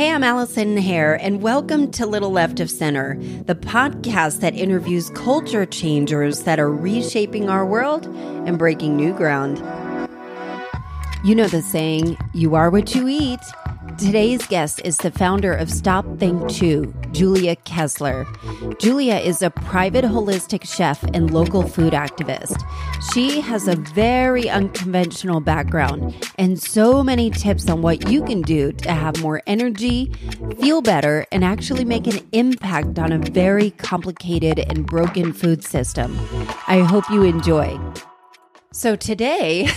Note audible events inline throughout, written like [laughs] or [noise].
Hey, I'm Allison Hare, and welcome to Little Left of Center, the podcast that interviews culture changers that are reshaping our world and breaking new ground. You know the saying, you are what you eat. Today's guest is the founder of Stop Think Chew, Julia Kesler. Julia is a private holistic chef and local food activist. She has a very unconventional background and so many tips on what you can do to have more energy, feel better, and actually make an impact on a very complicated and broken food system. I hope you enjoy. So today,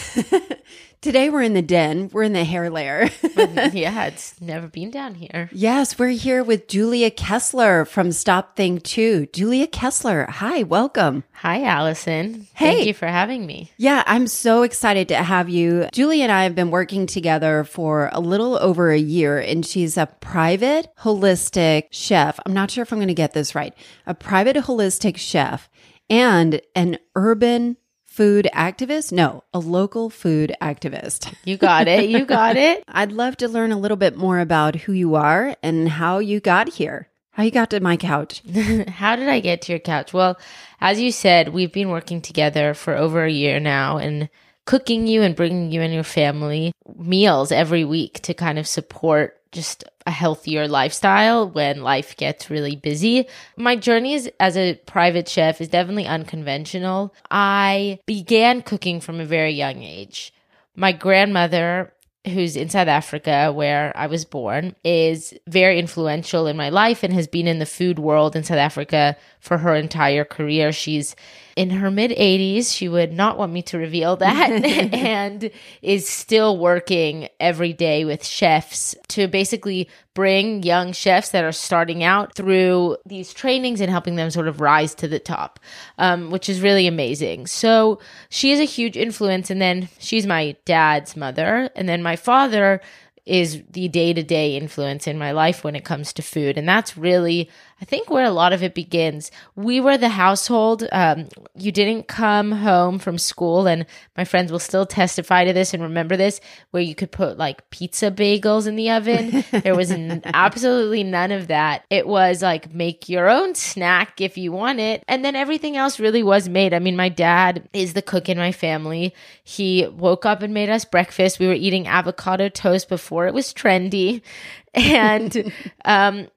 [laughs] Today we're in the den. We're in the hair layer. Mm-hmm. [laughs] yeah, it's never been down here. Yes, we're here with Julia Kesler from Stop Think Chew. Julia Kesler, hi, welcome. Hi, Allison. Hey. Thank you for having me. Yeah, I'm so excited to have you. Julia and I have been working together for a little over a year, and she's a private holistic chef. I'm not sure if I'm going to get this right. A private holistic chef and an urban food activist? No, a local food activist. [laughs] You got it. You got it. [laughs] I'd love to learn a little bit more about who you are and how you got here. How you got to my couch? [laughs] how did I get to your couch? Well, as you said, we've been working together for over a year now and cooking you and bringing you and your family meals every week to kind of support just a healthier lifestyle when life gets really busy. My journey is, as a private chef is definitely unconventional. I began cooking from a very young age. My grandmother who's in South Africa, where I was born, is very influential in my life and has been in the food world in South Africa for her entire career. She's in her mid 80s. She would not want me to reveal that [laughs] and is still working every day with chefs to basically bring young chefs that are starting out through these trainings and helping them sort of rise to the top, um, which is really amazing. So she is a huge influence. And then she's my dad's mother. And then my father is the day to day influence in my life when it comes to food. And that's really I think where a lot of it begins. We were the household. Um, you didn't come home from school, and my friends will still testify to this and remember this, where you could put like pizza bagels in the oven. there was n- [laughs] absolutely none of that. It was like make your own snack if you want it. And then everything else really was made. I mean, my dad is the cook in my family. He woke up and made us breakfast. We were eating avocado toast before it was trendy. [laughs] And [laughs] um,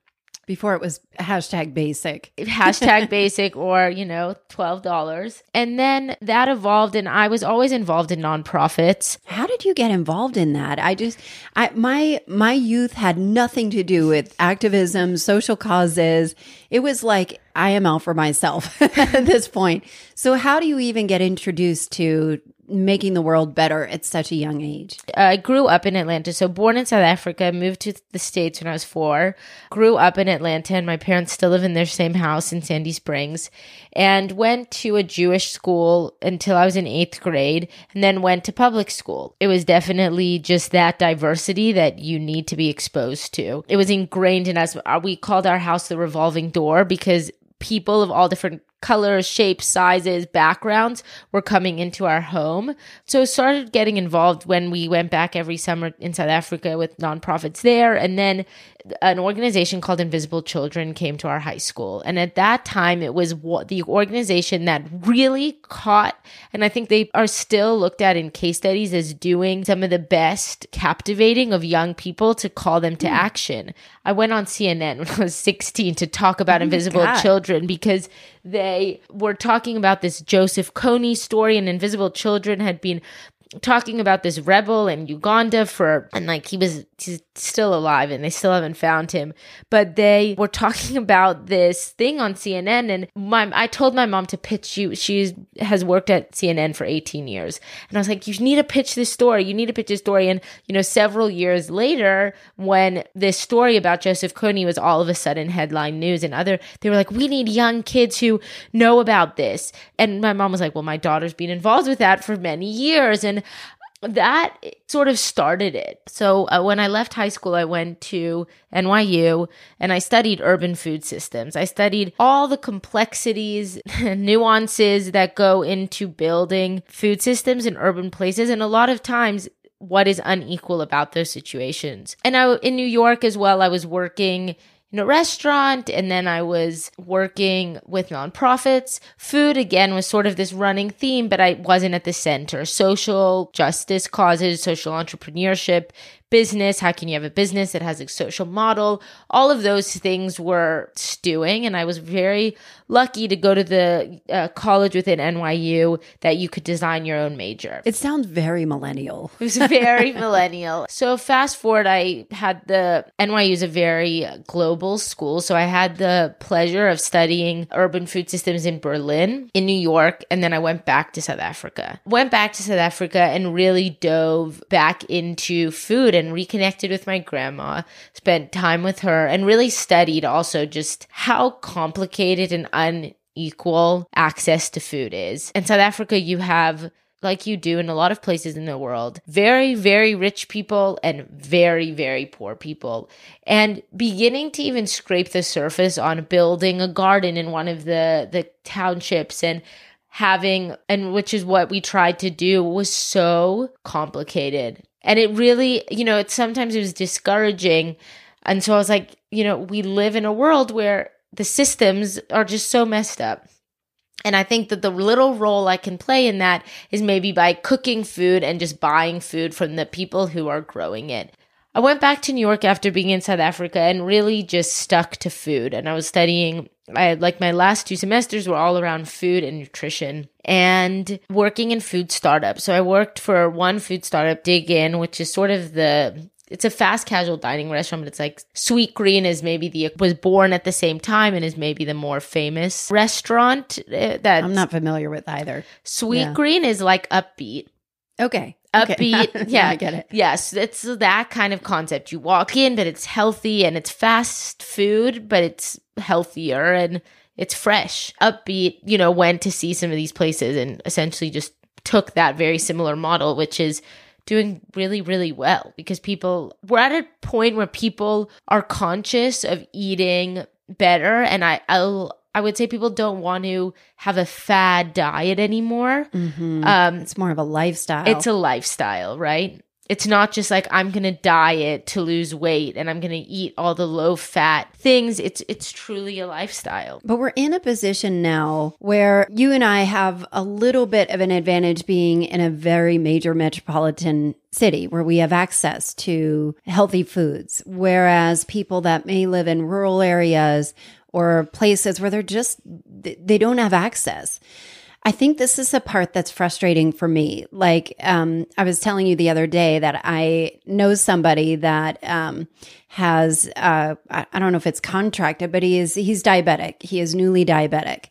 before it was hashtag basic. hashtag [laughs] basic or, you know, $12. And then that evolved and I was always involved in nonprofits. How did you get involved in that? I just I my my youth had nothing to do with activism, social causes. It was like I am out for myself [laughs] at this point. So how do you even get introduced to making the world better at such a young age? I grew up in Atlanta. So, born in South Africa, moved to the States when I was four, grew up in Atlanta, and my parents still live in their same house in Sandy Springs, and went to a Jewish school until I was in eighth grade, and then went to public school. It was definitely just that diversity that you need to be exposed to. It was ingrained in us. We called our house the revolving door because people of all different colors, shapes, sizes, backgrounds were coming into our home. So started getting involved when we went back every summer in South Africa with nonprofits there. And then an organization called Invisible Children came to our high school. And at that time, it was what the organization that really caught, and I think they are still looked at in case studies as doing some of the best captivating of young people to call them to mm. action. I went on CNN when I was 16 to talk about oh Invisible God. Children because they were talking about this Joseph Kony story, and Invisible Children had been talking about this rebel in Uganda for and like he was still alive and they still haven't found him. But they were talking [laughs] about this thing on CNN and my I told my mom to pitch you she has worked at CNN for 18 years. And I was like you need to pitch this story. You need to pitch this story. And you know several years later when this story about Joseph Kony was all of a sudden headline news and other they were like we need young kids who know about this. And my mom was like well my daughter's been involved with that for many years. And that sort of started it. So uh, when I left high school, I went to NYU and I studied urban food systems. I studied all the complexities, and [laughs] nuances that go into building food systems in urban places. And a lot of times what is unequal about those situations. And I in New York as well, I was working in a restaurant and then I was working with nonprofits. Food again was sort of this running theme, but I wasn't at the center. Social justice causes, social entrepreneurship, business, how can you have a business that has a social model? All of those things were stewing and I was very lucky to go to the uh, college within NYU that you could design your own major. It sounds very millennial. It was very [laughs] millennial. So fast forward, I had the NYU is a very global school. So I had the pleasure of studying urban food systems in Berlin, in New York, and then I went back to South Africa. Went back to South Africa and really dove back into food and reconnected with my grandma, spent time with her, and really studied also just how complicated and unequal access to food is. In South Africa, you have like you do in a lot of places in the world, very, very rich people and very, very poor people. And beginning to even scrape the surface on building a garden in one of the, the townships and having, and which is what we tried to do, was so complicated. And it really, you know, it sometimes it was discouraging. And so I was like, you know, we live in a world where the systems are just so messed up. And I think that the little role I can play in that is maybe by cooking food and just buying food from the people who are growing it. I went back to New York after being in South Africa and really just stuck to food. And I was studying, I like my last two semesters were all around food and nutrition and working in food startups. So I worked for one food startup, Dig Inn, which is sort of the it's a fast casual dining restaurant, but it's like Sweetgreen is maybe the was born at the same time and is maybe the more famous restaurant uh, that I'm not familiar with either. Sweet yeah. Green is like upbeat. Okay. Upbeat. [laughs] Okay. yeah, I get it. Yes, it's that kind of concept. You walk in, but it's healthy and it's fast food, but it's healthier and it's fresh. Upbeat, you know, went to see some of these places and essentially just took that very similar model, which is doing really, really well because people, we're at a point where people are conscious of eating better. And I, I'll, I would say people don't want to have a fad diet anymore. Mm-hmm. Um, it's more of a lifestyle. It's a lifestyle, right? it's not just like I'm going to diet to lose weight and I'm going to eat all the low fat things. It's it's truly a lifestyle. But we're in a position now where you and I have a little bit of an advantage being in a very major metropolitan city where we have access to healthy foods whereas people that may live in rural areas or places where they're just they don't have access. I think this is the part that's frustrating for me. Like, um, I was telling you the other day that I know somebody that um, has, uh, I, I, don't know if it's contracted, but he is he's diabetic. He is newly diabetic,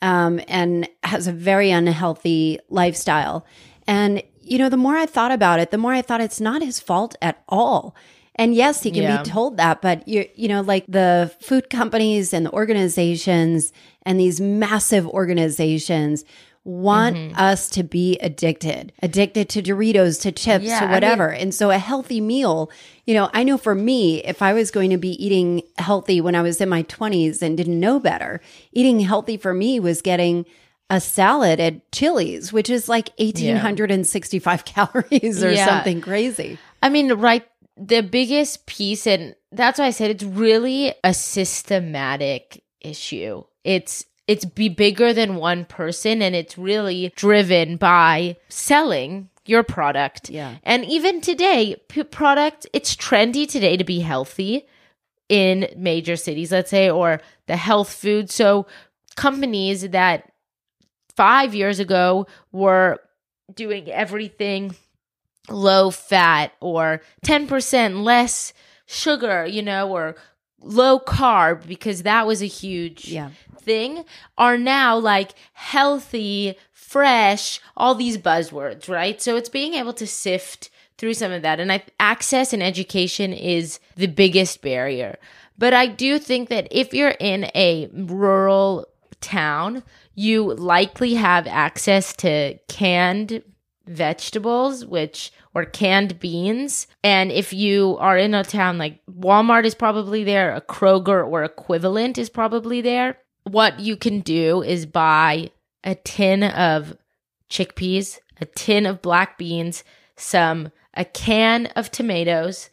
um, and has a very unhealthy lifestyle. And you know, the more I thought about it, the more I thought it's not his fault at all. And yes, he can yeah. be told that, but you you know, like the food companies and the organizations and these massive organizations want mm-hmm. us to be addicted, addicted to Doritos, to chips, yeah, to whatever. I mean, and so a healthy meal, you know, I know for me, if I was going to be eating healthy when I was in my 20s and didn't know better, eating healthy for me was getting a salad at Chili's, which is like 1865 yeah. [laughs] calories or yeah. something crazy. I mean, right the biggest piece, and that's why I said it's really a systematic issue. It's it's be bigger than one person and it's really driven by selling your product. Yeah. And even today, p- product it's trendy today to be healthy in major cities, let's say, or the health food. So companies that 5 years ago were doing everything low fat or 10% less sugar, you know, or low carb because that was a huge yeah. thing are now like healthy, fresh, all these buzzwords, right? So it's being able to sift through some of that and I, access and education is the biggest barrier. But I do think that if you're in a rural town, you likely have access to canned vegetables, which or canned beans. And if you are in a town like Walmart is probably there, a Kroger or equivalent is probably there. What you can do is buy a tin of chickpeas, a tin of black beans, some a can of tomatoes,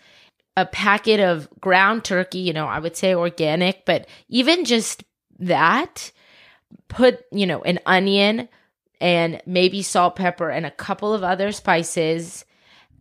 a packet of ground turkey, you know, I would say organic, but even just that, put, you know, an onion and maybe salt, pepper, and a couple of other spices.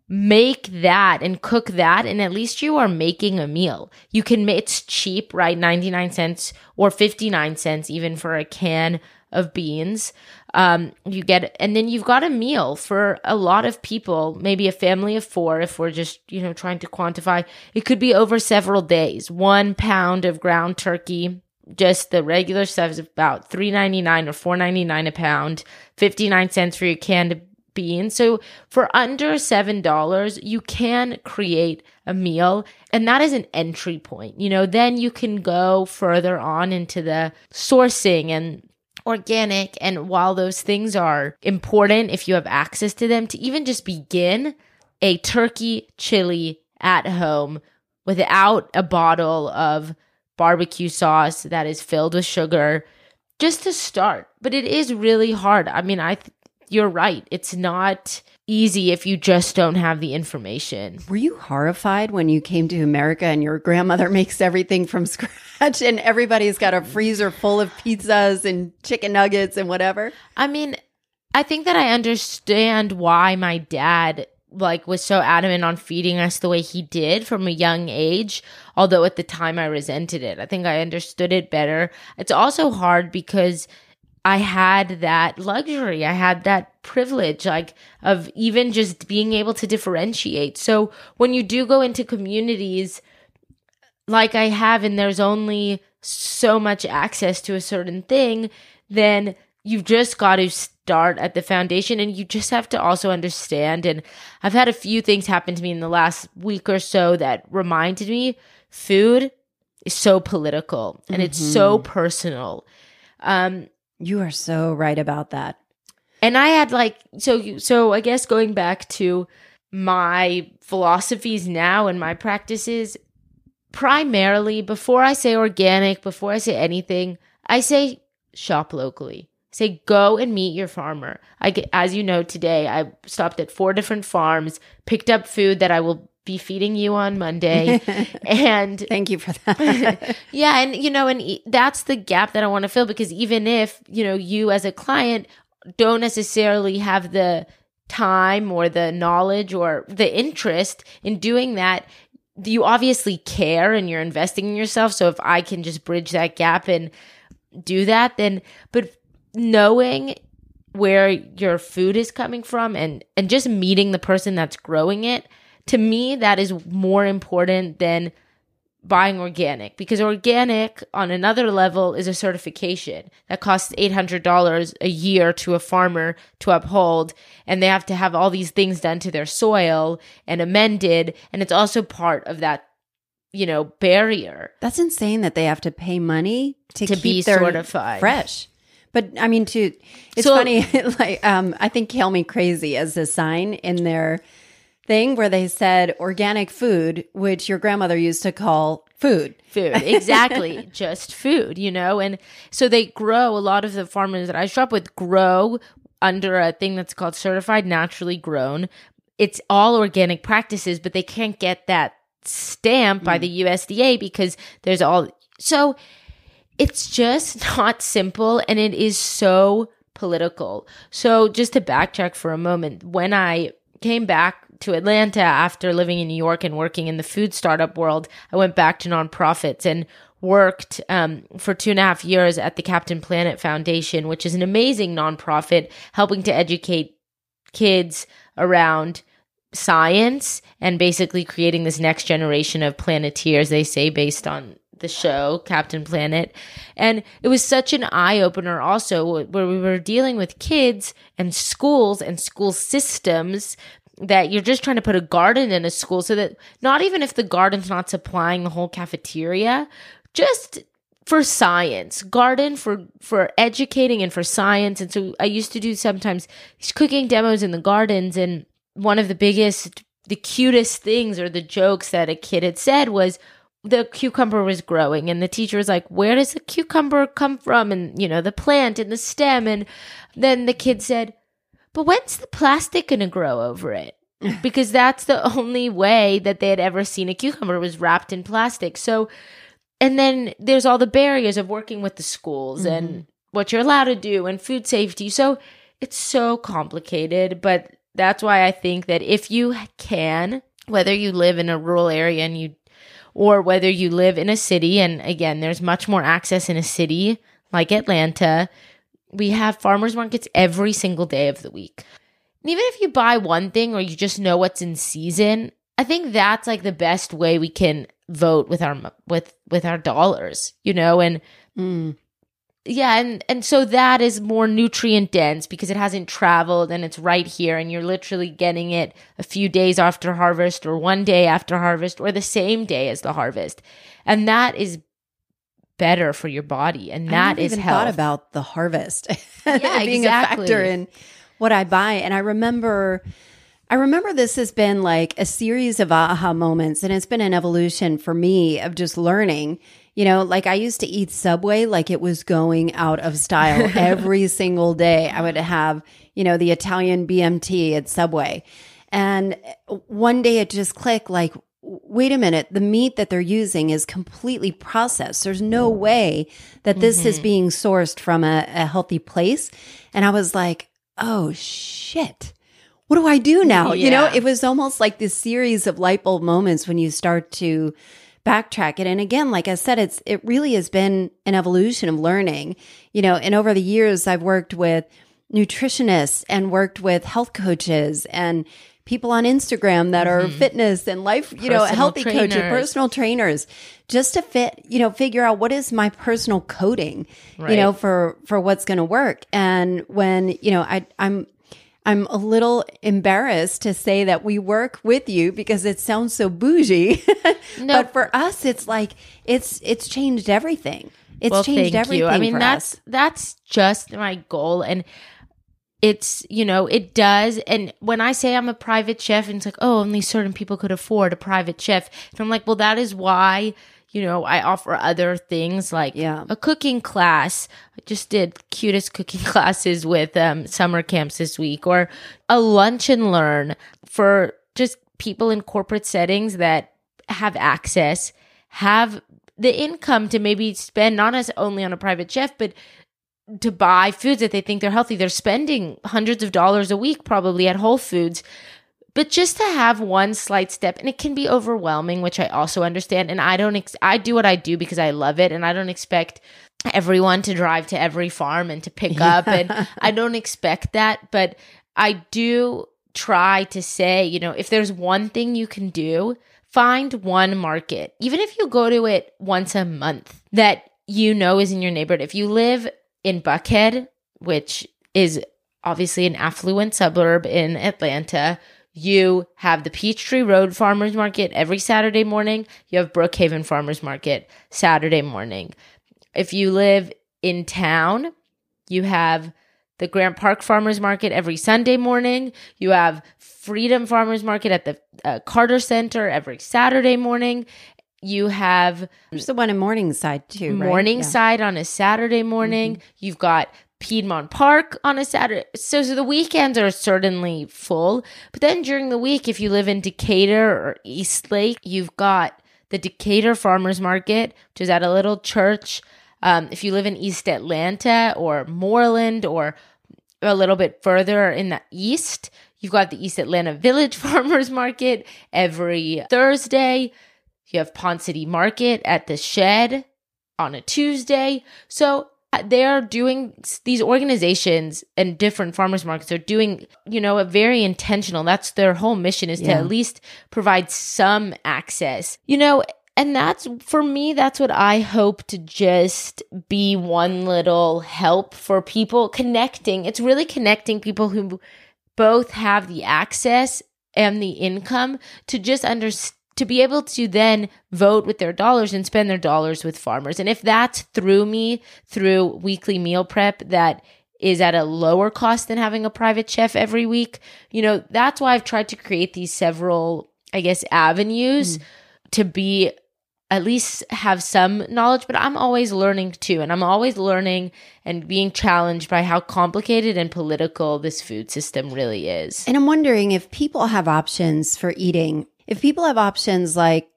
Make that and cook that, and at least you are making a meal. You can, it's cheap, right? 99 cents or 59 cents even for a can of beans. Um, you get, and then you've got a meal for a lot of people, maybe a family of four, if we're just, you know, trying to quantify. It could be over several days. One pound of ground turkey, just the regular stuff is about three ninety nine or four ninety nine a pound, fifty nine cents for your canned beans. So for under seven dollars, you can create a meal, and that is an entry point. You know, then you can go further on into the sourcing and organic. And while those things are important, if you have access to them, to even just begin a turkey chili at home without a bottle of barbecue sauce that is filled with sugar, just to start. But it is really hard. I mean, I th- you're right. It's not easy if you just don't have the information. Were you horrified when you came to America and your grandmother [laughs] makes everything from scratch and everybody's got a freezer full of pizzas and chicken nuggets and whatever? I mean, I think that I understand why my dad like was so adamant on feeding us the way he did from a young age although at the time I resented it. I think I understood it better. It's also hard because I had that luxury. I had that privilege, like of even just being able to differentiate. So when you do go into communities like I have, and there's only so much access to a certain thing, then you've just got to start at the foundation and you just have to also understand. And I've had a few things happen to me in the last week or so that reminded me food is so political and mm-hmm. it's so mm-hmm. personal. Um, you are so right about that. And I had like so so I guess going back to my philosophies now and my practices primarily before I say organic, before I say anything, I say shop locally. Say go and meet your farmer. I get, as you know today, I stopped at four different farms, picked up food that I will be feeding you on Monday. [laughs] and thank you for that. [laughs] yeah. And, you know, and that's the gap that I want to fill because even if, you know, you as a client don't necessarily have the time or the knowledge or the interest in doing that, you obviously care and you're investing in yourself. So if I can just bridge that gap and do that, then, but knowing where your food is coming from and and just meeting the person that's growing it to me, that is more important than buying organic. Because organic on another level is a certification that costs $800 a year to a farmer to uphold and they have to have all these things done to their soil and amended and it's also part of that you know barrier. That's insane that they have to pay money to, to be certified. fresh but I mean, to it's so, funny. [laughs] like, um, I think "Kill Me Crazy" as a sign in their thing where they said organic food, which your grandmother used to call food. Food, [laughs] exactly. just food, you know? And so they grow, a lot of the farmers that I shop with grow under a thing that's called certified naturally grown. It's all organic practices, but they can't get that stamp mm. by the USDA because there's all. So it's just [laughs] not simple and it is so political. So just to backtrack for a moment, when I came back to Atlanta after living in New York and working in the food startup world. I went back to nonprofits and worked um, for two and a half years at the Captain Planet Foundation, which is an amazing nonprofit helping to educate kids around science and basically creating this next generation of planeteers, they say, based on the show Captain Planet. And it was such an eye opener also where we were dealing with kids and schools and school systems that you're just trying to put a garden in a school so that not even if the garden's not supplying the whole cafeteria, just for science, garden for for educating and for science. And so I used to do sometimes cooking demos in the gardens and one of the biggest the cutest things or the jokes that a kid had said was the cucumber was growing and the teacher was like where does the cucumber come from and you know the plant and the stem and then the kid said but when's the plastic going to grow over it? [laughs] because that's the only way that they had ever seen a cucumber was wrapped in plastic. So, and then there's all the barriers of working with the schools mm-hmm. and what you're allowed to do and food safety. So it's so complicated, but that's why I think that if you can, whether you live in a rural area and you or whether you live in a city and again there's much more access in a city like Atlanta, we have farmers markets every single day of the week. And even if you buy one thing or you just know what's in season, I think that's like the best way we can vote with our with with our dollars, you know, and mm. Yeah, and and so that is more nutrient dense because it hasn't traveled and it's right here and you're literally getting it a few days after harvest or one day after harvest or the same day as the harvest. And that is better for your body and that is even health. thought about the harvest [laughs] yeah, [laughs] being exactly. a factor in what I buy. And I remember, I remember this has been like a series of aha moments, and it's been an evolution for me of just learning. You know, like I used to eat Subway like it was going out of style [laughs] every single day. I would have, you know, the Italian BMT at Subway. And one day it just clicked like, wait a minute, the meat that they're using is completely processed. There's no way that this mm-hmm. is being sourced from a, a healthy place. And I was like, oh shit what do I do now? Yeah. You know, it was almost like this series of light bulb moments when you start to backtrack it. And again, like I said, it's it really has been an evolution of learning. You know, and over the years I've worked with nutritionists and worked with health coaches and people on Instagram that are mm-hmm. fitness and life, you personal know, healthy trainers. coaches, personal trainers, just to fit, you know, figure out what is my personal coding, right. you know, for for what's going to work. And when you know, I I'm I'm a little embarrassed to say that we work with you because it sounds so bougie. [laughs] No. but for us, it's like it's it's changed everything. It's well, changed everything. You. I mean, that's us. that's just my goal, and it's you know it does and when i say i'm a private chef and it's like oh only certain people could afford a private chef and i'm like well that is why you know i offer other things like yeah. a cooking class i just did cutest cooking [laughs] classes with um, summer camps this week or a lunch and learn for just people in corporate settings that have access have the income to maybe spend not as only on a private chef but to buy foods that they think they're healthy. They're spending hundreds of dollars a week probably at Whole Foods. But just to have one slight step, and it can be overwhelming, which I also understand. And I don't, ex- I do what I do because I love it, and I don't expect everyone to drive to every farm and to pick up, and [laughs] I don't expect that. But I do try to say, you know, if there's one thing you can do, find one market, even if you go to it once a month that you know is in your neighborhood. If you live in Buckhead, which is obviously an affluent suburb in Atlanta, you have the Peachtree Road Farmers Market every Saturday morning. You have Brookhaven Farmers Market Saturday morning. If you live in town, you have the Grant Park Farmers Market every Sunday morning. You have Freedom Farmers Market at the uh, Carter Center every Saturday morning. You have there's the one in Morningside too. Right? Morningside yeah. on a Saturday morning. Mm-hmm. You've got Piedmont Park on a Saturday. So, so the weekends are certainly full. But then during the week, if you live in Decatur or Eastlake, you've got the Decatur Farmers Market, which is at a little church. Um, if you live in East Atlanta or Moreland or a little bit further in the east, you've got the East Atlanta Village [laughs] Farmers Market every Thursday. You have Ponce City Market at the Shed on a Tuesday. So Uh, they are doing these organizations and different farmers markets are doing you know a very intentional that's their whole mission is yeah. to at least provide some access you know and that's for me that's what i hope to just be one little help for people connecting it's really connecting people who both have the access and the income to just understand to be able to then vote with their dollars and spend their dollars with farmers. And if that's through me, through weekly meal prep that is at a lower cost than having a private chef every week, you know, that's why I've tried to create these several, I guess, avenues mm. to be at least have some knowledge, but I'm always learning too. And I'm always learning and being challenged by how complicated and political this food system really is. And I'm wondering if people have options for eating, if people have options like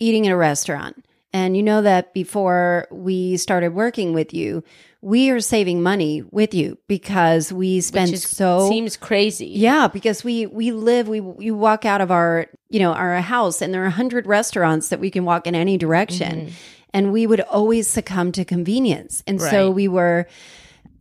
eating in a restaurant, and you know that before we started working with you, we are saving money with you because we spend Which is, so seems crazy. yeah, because we we live we you walk out of our you know our house and there are a hundred restaurants that we can walk in any direction, Mm-hmm. and we would always succumb to convenience, and so we were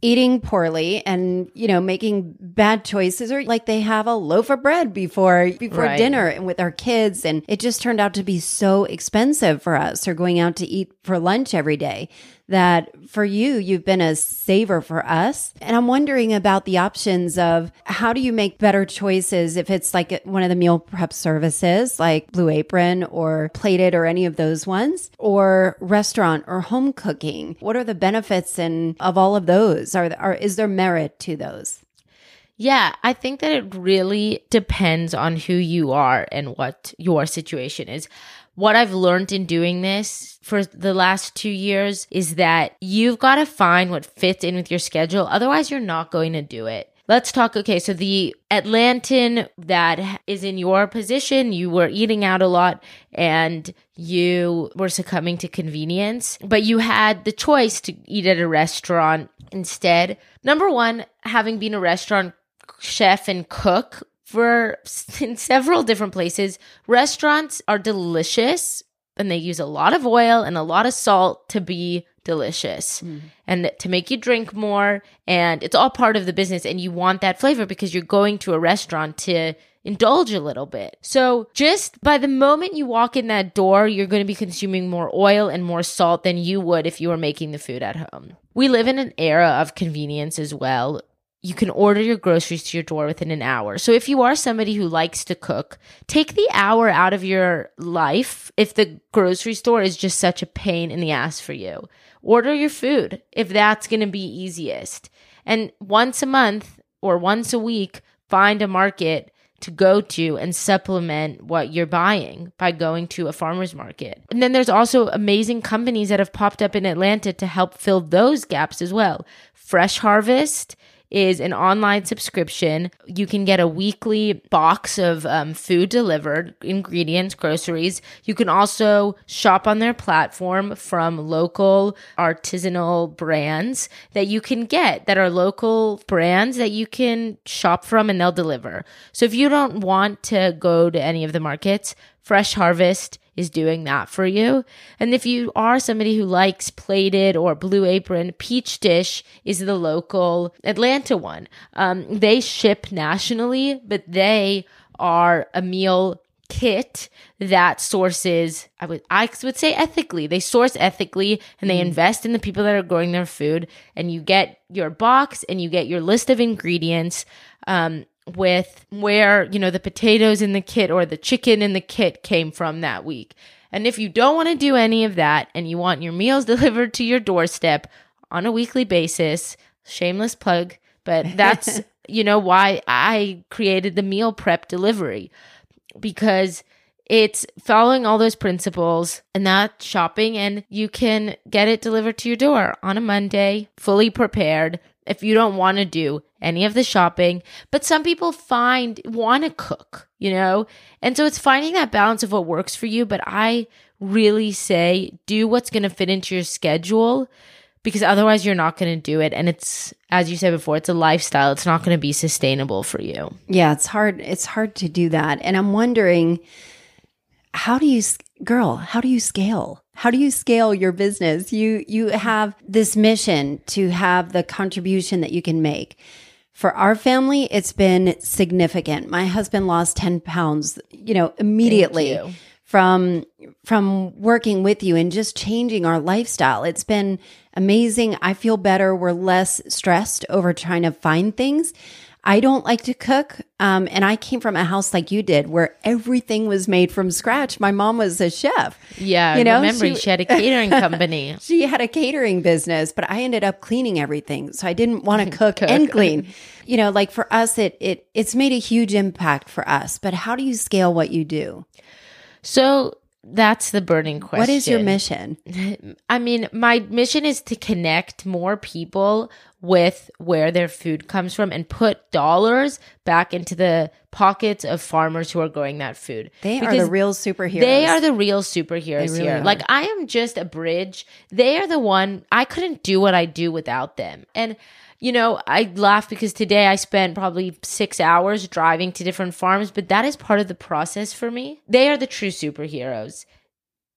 eating poorly and you know making bad choices or like they have a loaf of bread before before Right. dinner and with our kids and it just turned out to be so expensive for us or going out to eat for lunch every day that for you you've been a saver for us. And i'm wondering about the options of how do you make better choices if it's like one of the meal prep services like blue apron or plated or any of those ones or restaurant or home cooking? What are the benefits and of all of those? Are, are is there merit to those? Yeah, I think that it really depends on who you are and what your situation is. What I've learned in doing this for the last two years is that you've got to find what fits in with your schedule. Otherwise, you're not going to do it. Let's talk. Okay, so the Atlantan that is in your position, you were eating out a lot and you were succumbing to convenience, but you had the choice to eat at a restaurant instead. Number one, having been a restaurant chef and cook for [laughs] in several different places, restaurants are delicious and they use a lot of oil and a lot of salt to be delicious mm-hmm. and to make you drink more and it's all part of the business and you want that flavor because you're going to a restaurant to indulge a little bit. So just by the moment you walk in that door, you're going to be consuming more oil and more salt than you would if you were making the food at home. We live in an era of convenience as well. You can order your groceries to your door within an hour. So if you are somebody who likes to cook, take the hour out of your life if the grocery store is just such a pain in the ass for you. Order your food if that's going to be easiest. And once a month or once a week, find a market to go to and supplement what you're buying by going to a farmer's market. And then there's also amazing companies that have popped up in Atlanta to help fill those gaps as well. Fresh Harvest is an online subscription. You can get a weekly box of um, food delivered, ingredients, groceries. You can also shop on their platform from local artisanal brands that you can get that are local brands that you can shop from and they'll deliver. So if you don't want to go to any of the markets, Fresh Harvest is doing that for you. And if you are somebody who likes plated or blue apron, Peach Dish is the local Atlanta one. Um, they ship nationally, but they are a meal kit that sources I would I would say ethically. They source ethically and they invest in the people that are growing their food and you get your box and you get your list of ingredients um with where, you know, the potatoes in the kit or the chicken in the kit came from that week. And if you don't want to do any of that and you want your meals [laughs] delivered to your doorstep on a weekly basis, shameless plug, but [laughs] that's, you know, why I created the meal prep delivery because it's following all those principles and that shopping and you can get it delivered to your door on a Monday, fully prepared if you don't want to do any of the shopping. But some people find want to cook, you know? And so it's finding that balance of what works for you, but I really say do what's going to fit into your schedule because otherwise you're not going to do it and it's as you said before it's a lifestyle it's not going to be sustainable for you Yeah, it's hard. It's hard to do that. And I'm wondering, how do you, girl, how do you scale? How do you scale your business? You, you mm-hmm. have this mission to have the contribution that you can make. For our family, it's been significant. My husband lost 10 pounds, you know, immediately you. from from working with you and just changing our lifestyle. It's been amazing. I feel better. We're less stressed over trying to find things. I don't like to cook. Um, and I came from a house like you did where everything was made from scratch. My mom was a chef. yeah You know, remember she- she, had a catering [laughs] company She had a catering business, but I ended up cleaning everything. So I didn't want to [laughs] cook and clean. You know, like for us, it, it, it's made a huge impact for us, but how do you scale what you do? So that's the burning question. What is your mission? [laughs] I mean, my mission is to connect more people with where their food comes from and put dollars back into the pockets of farmers who are growing that food. They are the real superheroes. They are the real superheroes really here. are. Like I am just a bridge. They are the one I couldn't do what I do without them. And you know, I laugh because today I spent probably six hours driving to different farms, but that is part of the process for me. They are the true superheroes.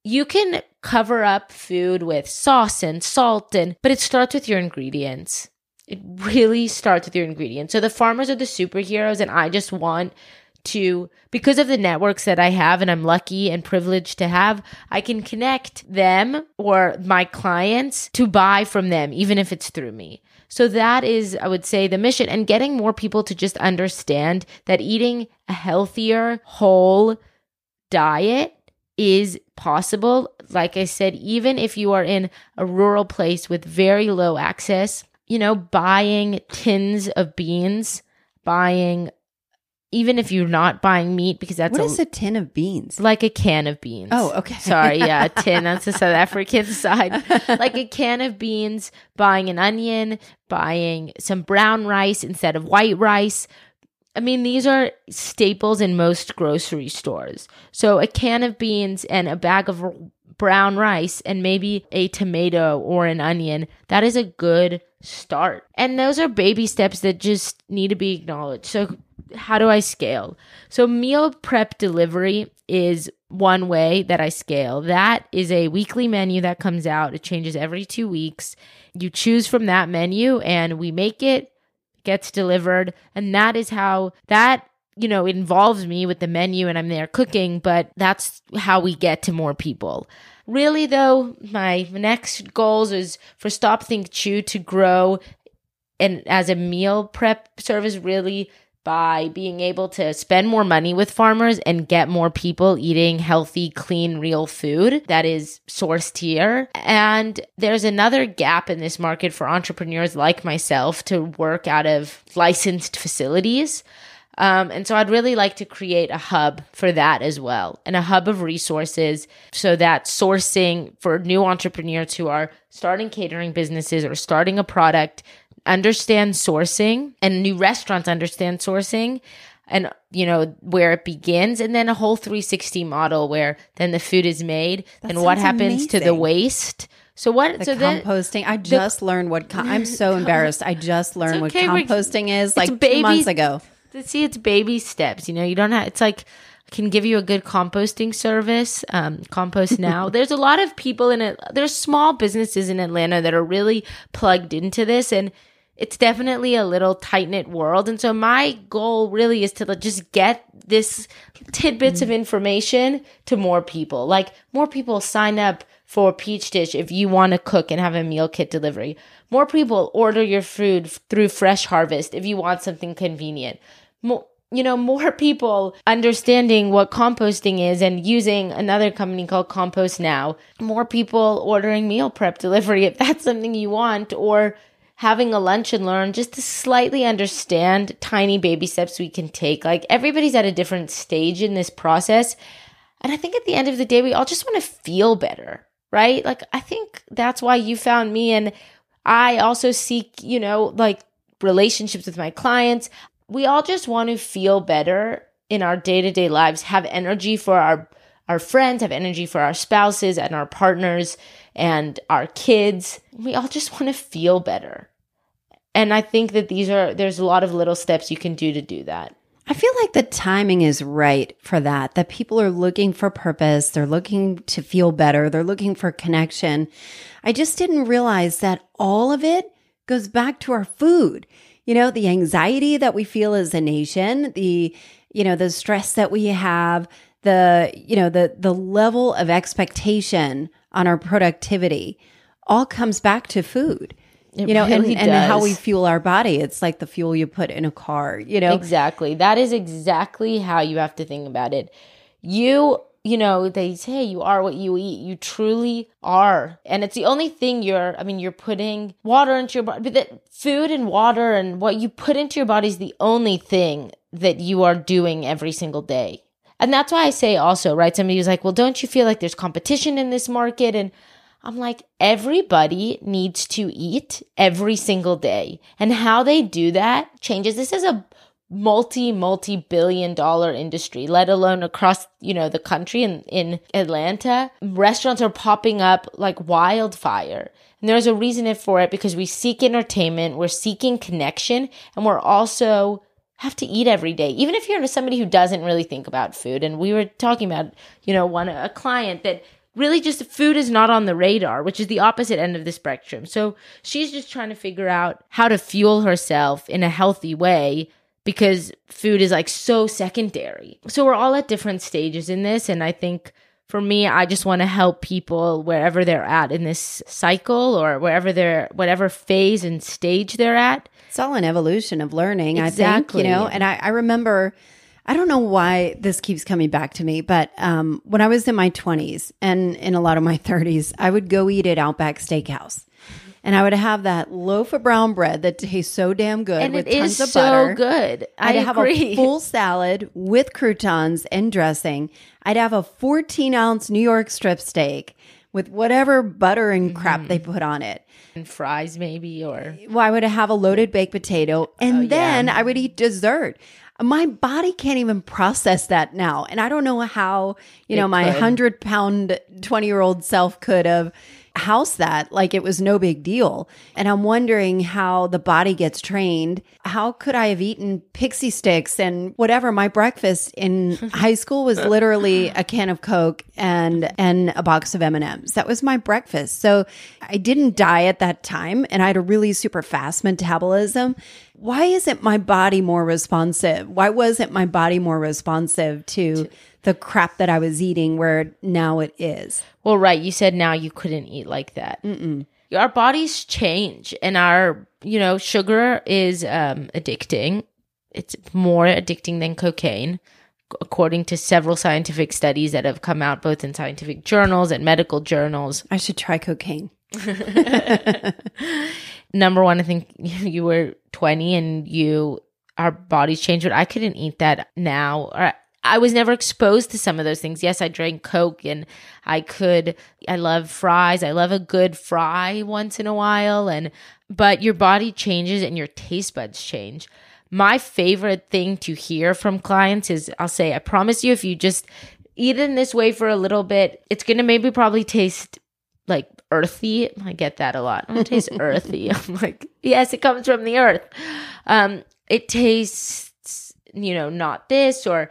You can cover up food with sauce and salt and but it starts with your ingredients. It really starts with your ingredients. So the farmers are the superheroes and I just want to because of the networks that I have and I'm lucky and privileged to have, I can connect them or my clients to buy from them even if it's through me. So that is I would say the mission and getting more people to just understand that eating a healthier whole diet is possible. Like I said, even if you are in a rural place with very low access, you know, buying tins of beans, buying even if you're not buying meat because that's What a, is a tin of beans? like a can of beans. Oh, okay. Sorry, yeah, a [laughs] tin. That's the South African side. Like a can of beans, buying an onion, buying some brown rice instead of white rice. I mean, these are staples in most grocery stores. So a can of beans and a bag of r- brown rice and maybe a tomato or an onion, that is a good start. And those are baby steps that just need to be acknowledged. So how do I scale? So meal prep delivery is one way that I scale. That is a weekly menu that comes out. It changes every 2 weeks. You choose from that menu and we make it gets delivered and that is how that you know involves me with the menu and I'm there cooking but that's how we get to more people really though my next goals is for stop think chew to grow and as a meal prep service really by being able to spend more money with farmers and get more people eating healthy, clean, real food that is sourced here. And there's another gap in this market for entrepreneurs like myself to work out of licensed facilities. Um, and so I'd really like to create a hub for that as well and a hub of resources so that sourcing for new entrepreneurs who are starting catering businesses or starting a product understand sourcing and new restaurants understand sourcing and you know where it begins and then a whole 360 model where then the food is made That and what happens to the waste so what The so composting. I just learned what I'm [laughs] so embarrassed. I just learned okay, what composting is like two months ago. See it's baby steps you know you don't have it's like can give you a good composting service um, compost [laughs] now. There's a lot of people in it there's small businesses in atlanta that are really plugged into this and it's definitely a little tight knit world and so my goal really is to just get this tidbits of information to more people. Like more people sign up for peach dish if you want to cook and have a meal kit delivery. More people order your food through fresh harvest if you want something convenient more you know more people understanding what composting is and using another company called compost now. More people ordering meal prep delivery if that's something you want or having a lunch and learn just to slightly understand tiny baby steps we can take. Like everybody's at a different stage in this process. And i think at the end of the day we all just want to feel better right? Like i think that's why you found me. And i also seek you know like relationships with my clients we all just want to feel better in our day-to-day lives have energy for our our friends have energy for our spouses and our partners and our kids we all just want to feel better and i think that these are there's a lot of little steps you can do to do that I feel like the timing is right for that, that people are looking for purpose. They're looking to feel better. They're looking for connection. I just didn't realize that all of it goes back to our food. You know, the anxiety that we feel as a nation, the, you know, the stress that we have, the, you know, the, the level of expectation on our productivity all comes back to food. It you know, really and, and how we fuel our body. It's like the fuel you put in a car, you know? Exactly. That is exactly how you have to think about it. You, you know, they say you are what you eat. You truly are. And it's the only thing you're, I mean, you're putting water into your body, but that food and water and what you put into your body is the only thing that you are doing every single day. And that's why I say also, right? Somebody was like, well, don't you feel like there's competition in this market? And I'm like, everybody needs to eat every single day. And how they do that changes. This is a multi multi billion dollar industry let alone across you know the country in in Atlanta restaurants are popping up like wildfire and there's a reason for it because we seek entertainment we're seeking connection and we're also have to eat every day even if you're somebody who doesn't really think about food and we were talking about you know one a client that really just food is not on the radar, which is the opposite end of the spectrum. So she's just trying to figure out how to fuel herself in a healthy way because food is like so secondary. So we're all at different stages in this. And I think for me, I just want to help people wherever they're at in this cycle or wherever they're, whatever phase and stage they're at. It's all an evolution of learning, exactly. I think, you know, and I, I remember. I don't know why this keeps coming back to me, but um, when I was in my 20s and in a lot of my 30s, I would go eat at Outback Steakhouse and I would have that loaf of brown bread that tastes so damn good and with it tons is of so butter. good. I'd I have agree. a [laughs] full salad with croutons and dressing. I'd have a 14 ounce New York strip steak with whatever butter and crap they Mm-hmm. put on it. and fries maybe or Well, I would have a loaded baked potato and Oh, yeah. then I would eat dessert. My body can't even process that now. And I don't know how, you know, my could. 100 pound 20 year old self could have housed that like it was no big deal. And I'm wondering how the body gets trained. How could I have eaten Pixy Stix and whatever? My breakfast in [laughs] high school was literally a can of Coke and and a box of M&Ms. That was my breakfast. So I didn't die at that time and I had a really super fast metabolism. Why isn't my body more responsive? Why wasn't my body more responsive to the crap that I was eating where now it is? Well, right. You said now you couldn't eat like that. Mm-mm. Our bodies change, and our you know sugar is um, addicting. It's more addicting than cocaine, according to several scientific studies that have come out both in scientific journals and medical journals. I should try cocaine. [laughs] [laughs] Number one, I think [laughs] you were twenty and you our bodies changed, but I couldn't eat that now. Or I was never exposed to some of those things. Yes, I drank Coke and I could, I love fries. I love a good fry once in a while. And, but your body changes and your taste buds change. My favorite thing to hear from clients is I'll say, I promise you, if you just eat it in this way for a little bit, it's going to maybe probably taste like earthy. I get that a lot. It tastes [laughs] earthy. [laughs] I'm like, yes, it comes from the earth. Um, it tastes, you know, not this or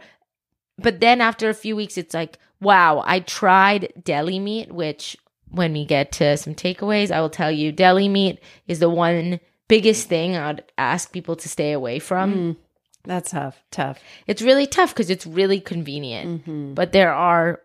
but then after a few weeks it's like wow i tried deli meat which when we get to some takeaways i will tell you deli meat is the one biggest thing i'd ask people to stay away from That's tough. Tough. it's really tough because it's really convenient but there are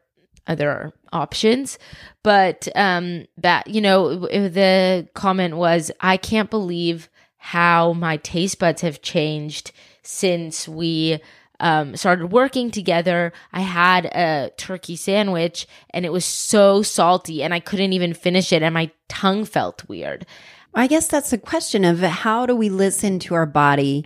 other options but um that you know the comment was i can't believe how my taste buds have changed since we um, started working together, I had a turkey sandwich and it was so salty and I couldn't even finish it and my tongue felt weird. I guess that's the question of how do we listen to our body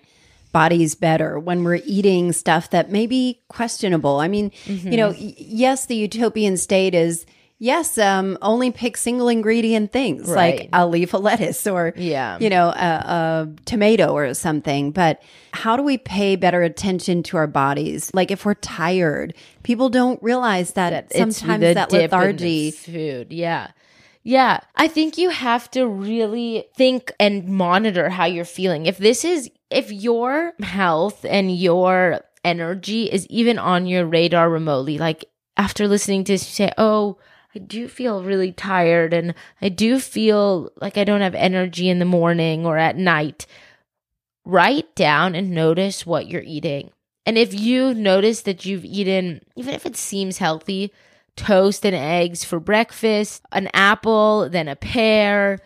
bodies better when we're eating stuff that may be questionable. I mean, you know, y- yes, the utopian state is yes, um, only pick single ingredient things Right. like a leaf of lettuce or Yeah. you know, a, a tomato or something. But how do we pay better attention to our bodies? Like if we're tired, people don't realize that, It's sometimes that dip in the lethargy. food. Yeah. Yeah. I think you have to really think and monitor how you're feeling. If this is, if your health and your energy is even on your radar remotely, like after listening to this, you say, oh, I do feel really tired and I do feel like I don't have energy in the morning or at night. Write down and notice what you're eating. And if you notice that you've eaten, even if it seems healthy, toast and eggs for breakfast, an apple, then a pear,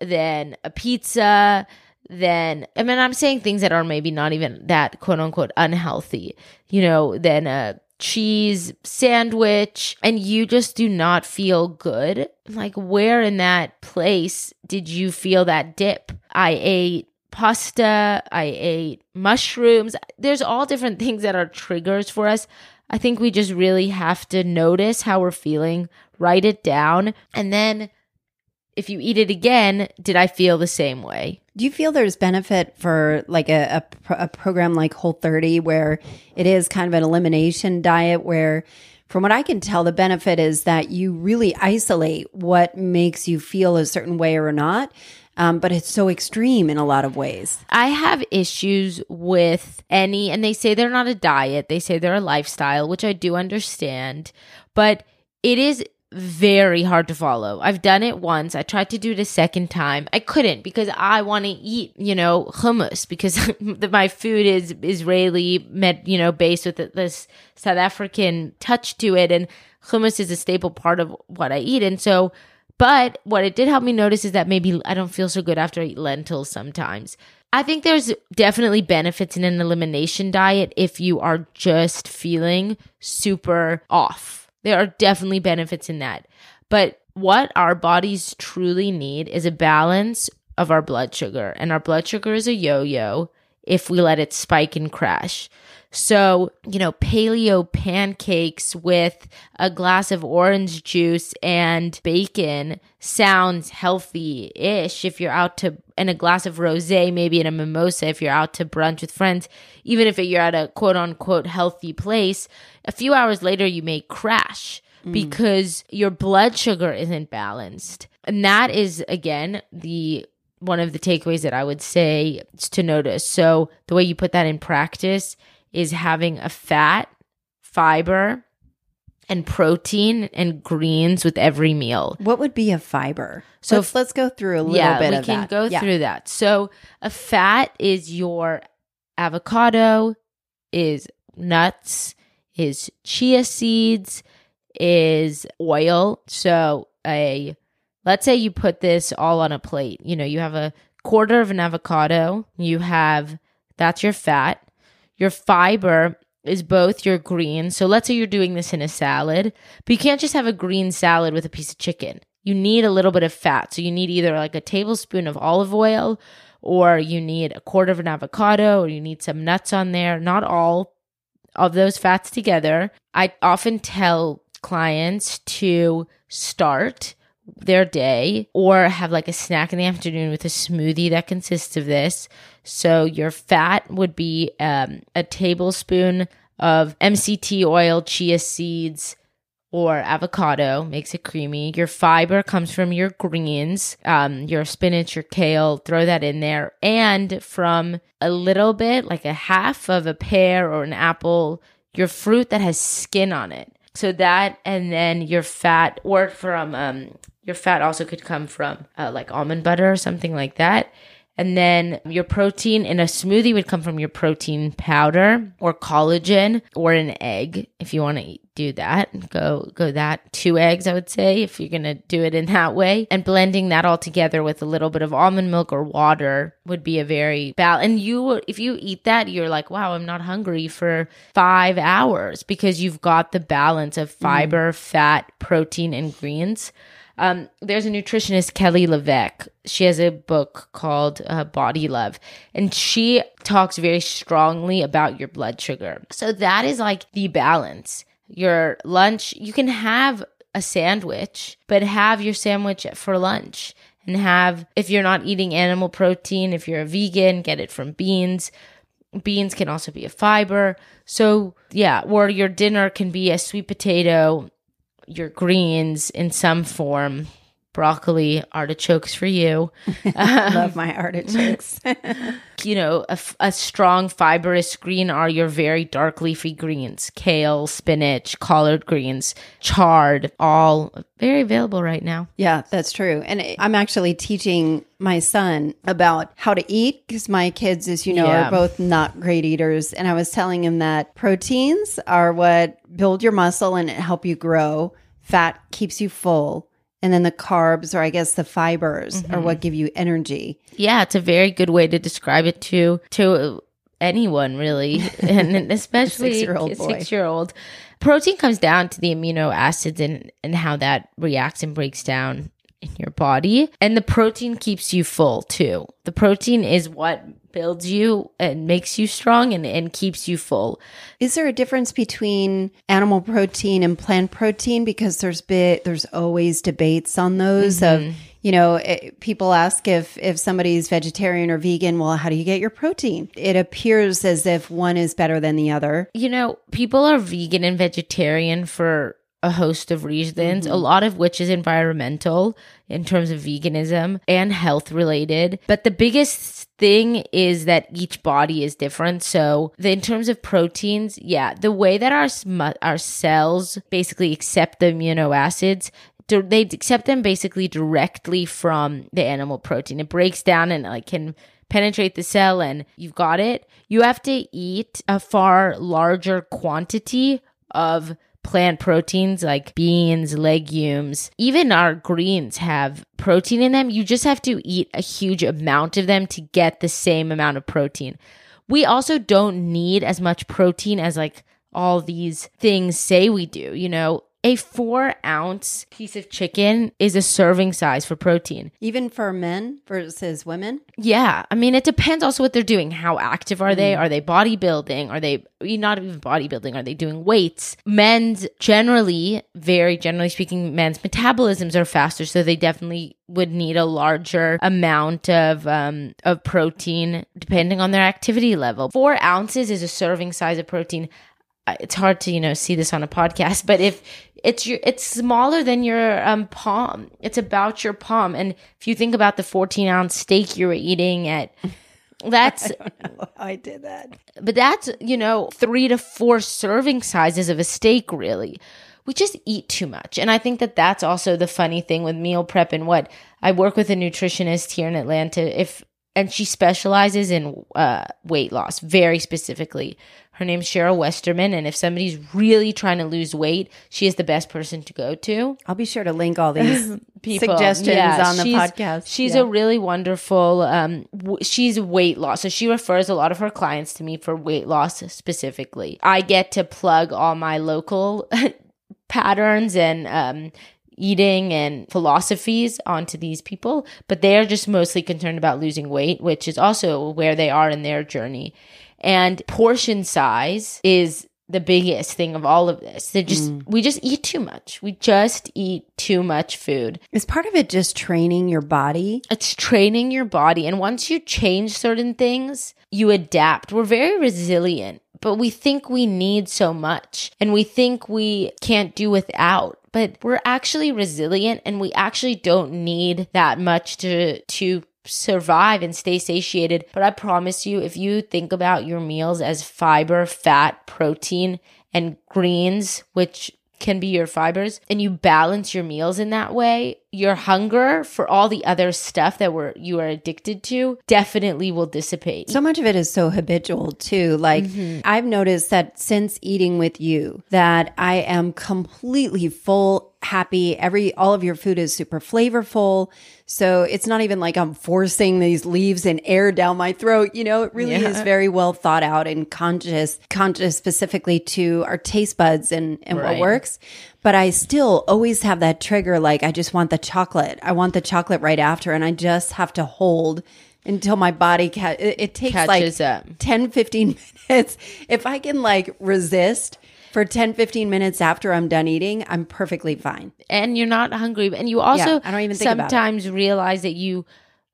then a pizza, then I mean I'm saying things that are maybe not even that quote unquote unhealthy, you know, then a cheese sandwich and you just do not feel good. Like where in that place did you feel that dip? I ate pasta, I ate mushrooms. There's all different [laughs] things that are triggers for us. I think we just really have to notice how we're feeling, write it down, and then if you eat it again, did I feel the same way? Do you feel there's benefit for like a, a, a program like Whole 30 where it is kind of an elimination diet where from what I can tell, the benefit is that you really isolate what makes you feel a certain way or not. Um, but it's so extreme in a lot of ways. I have issues with any, and they say they're not a diet, they say they're a lifestyle, which I do understand, but it is very hard to follow. I've done it once. I tried to do it a second time. I couldn't because I want to eat, you know, hummus because [laughs] my food is Israeli, med, you know, based with this South African touch to it, and hummus is a staple part of what I eat. And so, but what it did help me notice is that maybe I don't feel so good after I eat lentils sometimes. I think there's definitely benefits in an elimination diet if you are just feeling super off there are definitely benefits in that. But what our bodies truly need is a balance of our blood sugar. And our blood sugar is a yo yo if we let it spike and crash. So, you know, paleo pancakes with a glass of orange juice and bacon sounds healthy ish if you're out to, and a glass of rose, maybe in a mimosa if you're out to brunch with friends. Even if you're at a quote unquote healthy place, a few hours later you may crash mm. because your blood sugar isn't balanced. And that is, again, the one of the takeaways that I would say to notice. So, the way you put that in practice is having a fat, fiber, and protein and greens with every meal. What would be a fiber? So let's, let's go through a little bit of that. yeah, bit we can that. go Yeah. through that. So a fat is your avocado, is nuts, is chia seeds, is oil. So a let's say you put this all on a plate. You know, you have a quarter of an avocado, you have that's your fat. Your fiber is both your greens. So let's say you're doing this in a salad, but you can't just have a green salad with a piece of chicken. You need a little bit of fat. So you need either like a tablespoon of olive oil or you need a quarter of an avocado or you need some nuts on there. Not all of those fats together. I often tell clients to start their day or have like a snack in the afternoon with a smoothie that consists of this. So your fat would be um, a tablespoon of MCT oil, chia seeds, or avocado makes it creamy. Your fiber comes from your greens, um, your spinach, your kale, throw that in there, and from a little bit, like a half of a pear or an apple, your fruit that has skin on it. So that, and then your fat, or from um, your fat also could come from uh, like almond butter or something like that. And then your protein in a smoothie would come from your protein powder or collagen or an egg if you want to do that. Go go that two eggs I would say if you're going to do it in that way. And blending that all together with a little bit of almond milk or water would be a very bal and you if you eat that you're like, "Wow, I'm not hungry for 5 hours" because you've got the balance of mm-hmm. fiber, fat, protein and greens. Um, there's a nutritionist, Kelly Leveque. She has a book called uh, Body Love, and she talks very strongly about your blood sugar. So that is like the balance. Your lunch, you can have a sandwich, but have your sandwich for lunch. And have, if you're not eating animal protein, if you're a vegan, get it from beans. Beans can also be a fiber. So, yeah, or your dinner can be a sweet potato your greens in some form broccoli artichokes for you I [laughs] Love my artichokes. [laughs] you know a strong fibrous green are your very dark leafy greens kale spinach collard greens chard all very available right now yeah, that's true. And I'm actually teaching my son about how to eat because my kids, as you know, Yeah. are both not great eaters. And I was telling him that proteins are what build your muscle and help you grow. Fat keeps you full. And then the carbs, or I guess the fibers, are mm-hmm. what give you energy. yeah it's a very good way to describe it to to anyone really [laughs] and especially six-year-old boy. six year old protein comes down to the amino acids and and how that reacts and breaks down in your body. And the protein keeps you full too. The protein is what builds you and makes you strong and, and keeps you full. Is there a difference between animal protein and plant protein? Because there's bit there's always debates on those Mm-hmm. of you know it, people ask if if somebody's vegetarian or vegan. Well, how do you get your protein? It appears as if one is better than the other. You know, people are vegan and vegetarian for a host of reasons, a mm-hmm. lot of which is environmental in terms of veganism and health related. But the biggest thing is that each body is different. So, the, in terms of proteins, yeah, the way that our our cells basically accept the amino acids they accept them basically directly from the animal protein. It breaks down and like can penetrate the cell and you've got it. You have to eat a far larger quantity of plant proteins like beans, legumes, even our greens have protein in them. You just have to eat a huge amount of them to get the same amount of protein. We also don't need as much protein as like all these things say we do. You know, a four ounce piece of chicken is a serving size for protein. Even for men versus women. Yeah. I mean, it depends also what they're doing. How active are they? Are they bodybuilding? Are they not even bodybuilding? Are they doing weights? Men's generally, very generally speaking, men's metabolisms are faster. So they definitely would need a larger amount of um, of protein depending on their activity level. Four ounces is a serving size of protein. Uh, It's hard to you know see this on a podcast, [laughs] but if it's your it's smaller than your um, palm, it's about your palm. And if you think about the fourteen ounce steak you were eating at, [laughs] that's I did that. but that's you know three to four serving sizes of a steak really. We just eat too much. And i think that that's also the funny thing with meal prep and what i work with a nutritionist here in atlanta. If and she specializes in uh, weight loss very specifically her name's Sheryl Westerman and if somebody's really trying to lose weight she is the best person to go to I'll be sure to link all these [laughs] people. suggestions Yeah, on the she's- podcast. She's Yeah. a really wonderful. Um, w- she's weight loss, so she refers a lot of her clients to me for weight loss specifically. I get to plug all my local [laughs] patterns and um, eating and philosophies onto these people, but they are just mostly concerned about losing weight, which is also where they are in their journey. And portion size is the biggest thing of all of this. They just mm. we just eat too much. We just eat too much food. Is part of it just training your body? It's training your body. And once you change certain things, you adapt. We're very resilient, but we think we need so much and we think we can't do without. But we're actually resilient and we actually don't need that much to, to survive and stay satiated. But I promise you, if you think about your meals as fiber, fat, protein, and greens, which can be your fibers, and you balance your meals in that way, your hunger for all the other stuff that we're you are addicted to definitely will dissipate. So much of it is so habitual too. Like mm-hmm. I've noticed that since eating with you that I am completely full, happy. Every all of your food is super flavorful. So it's not even like I'm forcing these leaves and air down my throat, you know, it really Yeah. is very well thought out and conscious, conscious specifically to our taste buds and and what works. But I still always have that trigger like I just want the chocolate. I want the chocolate right after and I just have to hold until my body ca- it, it takes Catches like up. 10 15 [laughs] minutes if i can like resist for 10 15 minutes after i'm done eating i'm perfectly fine and you're not hungry and you also Yeah, I don't even sometimes realize that you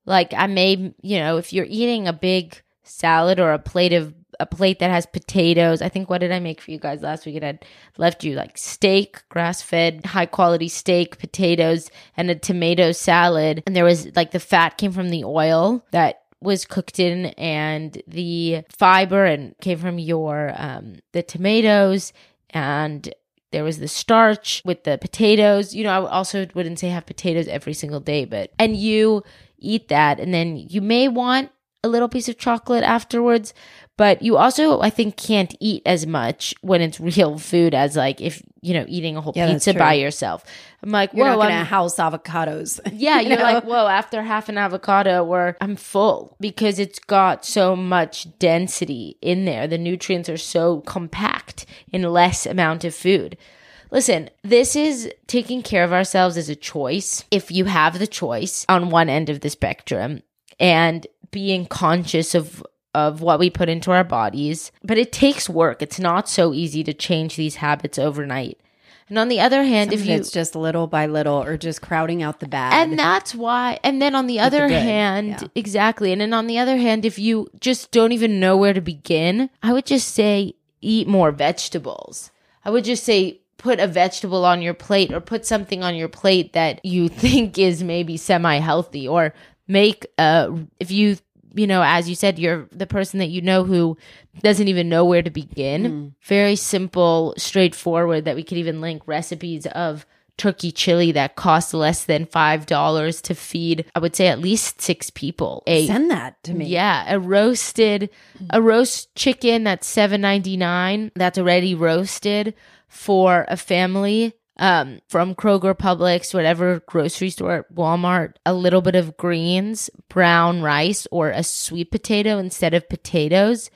like i may you know if you're eating a big salad or a plate of a plate that has potatoes. I think what did i make for you guys last week? It had left you like steak grass fed high quality steak potatoes and a tomato salad. And there was like the fat came from the oil that was cooked in and the fiber and came from your um the tomatoes. And there was the starch with the potatoes. You know, I also wouldn't say have potatoes every single day, but and you eat that. And then you may want a little piece of chocolate afterwards, but you also I think can't eat as much when it's [laughs] real food as like if, you know, eating a whole Yeah, pizza by yourself. I'm like, you're whoa, not gonna I'm- house avocados [laughs] yeah, you you're know? like, whoa, after half an avocado, where I'm full because it's got so much density in there. The nutrients are so compact in less amount of food. listen, this is taking care of ourselves as a choice. If you have the choice on one end of the spectrum and being conscious of of what we put into our bodies, but it takes work. It's not so easy to change these habits overnight. And on the other hand, Some if you it's just little by little or just crowding out the bad. and that's why and then on the other good, hand yeah. exactly and then on the other hand if you just don't even know where to begin i would just say eat more vegetables i would just say put a vegetable on your plate or put something on your plate that you [laughs] think is maybe semi healthy or make uh if you you know as you said you're the person that you know who doesn't even know where to begin mm. very simple straightforward that we could even link recipes of turkey chili that costs less than five dollars to feed i would say at least six people a Send that to me. yeah, a roasted, a roast chicken that's seven ninety nine. That's already roasted for a family. Um, from Kroger, Publix, whatever grocery store, Walmart. A little bit of greens, brown rice, or a sweet potato instead of potatoes.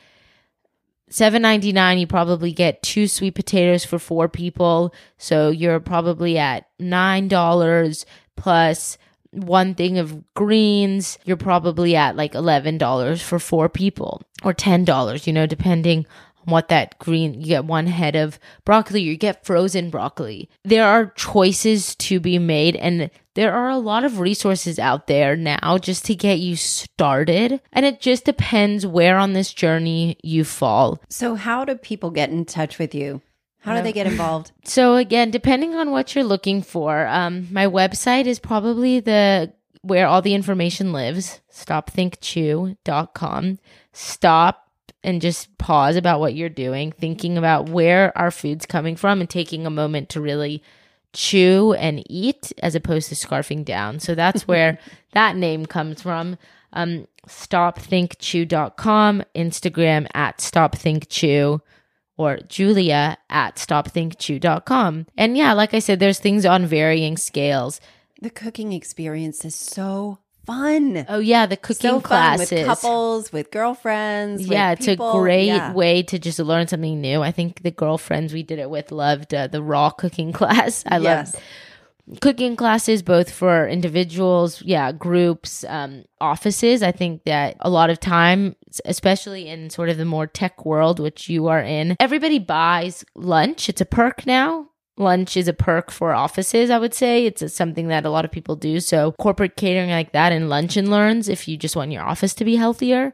Seven ninety nine. You probably get two sweet potatoes for four people, so you're probably at nine dollars plus one thing of greens, you're probably at like $11 for four people or $10, you know, depending what that green, you get one head of broccoli, you get frozen broccoli. There are choices to be made and there are a lot of resources out there now just to get you started. And it just depends where on this journey you fall. So, how do people get in touch with you? How do they get involved? [laughs] So again, depending on what you're looking for, um, my website is probably the where all the information lives. Stopthinkchew.com. Stop and just pause about what you're doing, thinking about where our food's coming from, and taking a moment to really chew and eat as opposed to scarfing down. So that's [laughs] where that name comes from. Um, stopthinkchew.com, Instagram at stopthinkchew or Julia at stopthinkchew.com. And yeah, like I said, there's things on varying scales. The cooking experience is so fun. Oh yeah, the cooking so classes. with couples, with girlfriends. with yeah, it's people. a great Yeah. way to just learn something new. I think the girlfriends we did it with loved uh, the raw cooking [laughs] class. I Yes. love cooking classes both for individuals, yeah, groups, um, offices. I think that a lot of time, especially in sort of the more tech world, which you are in, everybody buys lunch. It's a perk now. Lunch is a perk for offices, I would say. It's a, something that a lot of people do. So, corporate catering like that and lunch and learns if you just want your office to be healthier.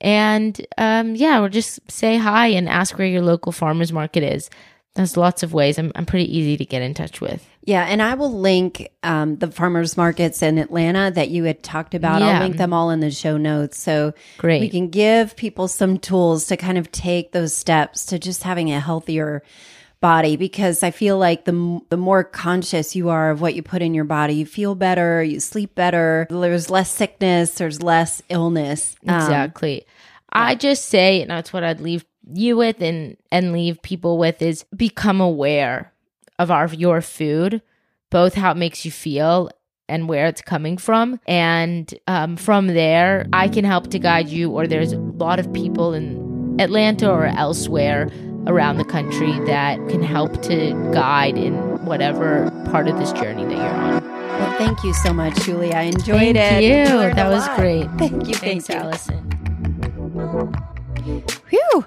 And um, yeah, or just say hi and ask where your local farmers market is. There's lots of ways. I'm, I'm pretty easy to get in touch with. Yeah, and I will link um, the farmers markets in Atlanta that you had talked about. Yeah. I'll link them all in the show notes. So Great. we can give people some tools to kind of take those steps to just having a healthier body because I feel like the the more conscious you are of what you put in your body, you feel better, you sleep better, there's less sickness, there's less illness. Um, Exactly. I just say, and that's what I'd leave you with and and leave people with is become aware of our your food, both how it makes you feel and where it's coming from. And um, from there, I can help to guide you, or there's a lot of people in Atlanta or elsewhere around the country that can help to guide in whatever part of this journey that you're on. Well, thank you so much, Julie. I enjoyed Thank it. you. That was lot. great. Thank you. Thanks, thank you. Allison. Whew.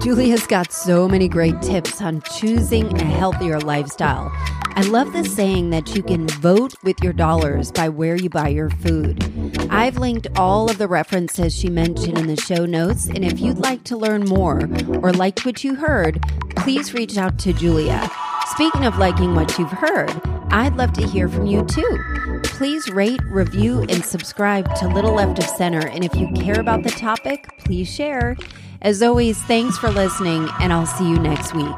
Julia's got so many great tips on choosing a healthier lifestyle. I love the saying that you can vote with your dollars by where you buy your food. I've linked all of the references she mentioned in the show notes, and if you'd like to learn more or liked what you heard, please reach out to Julia. Speaking of liking what you've heard, I'd love to hear from you too. Please rate, review, and subscribe to Little Left of Center. And if you care about the topic, please share. As always, thanks for listening, and I'll see you next week.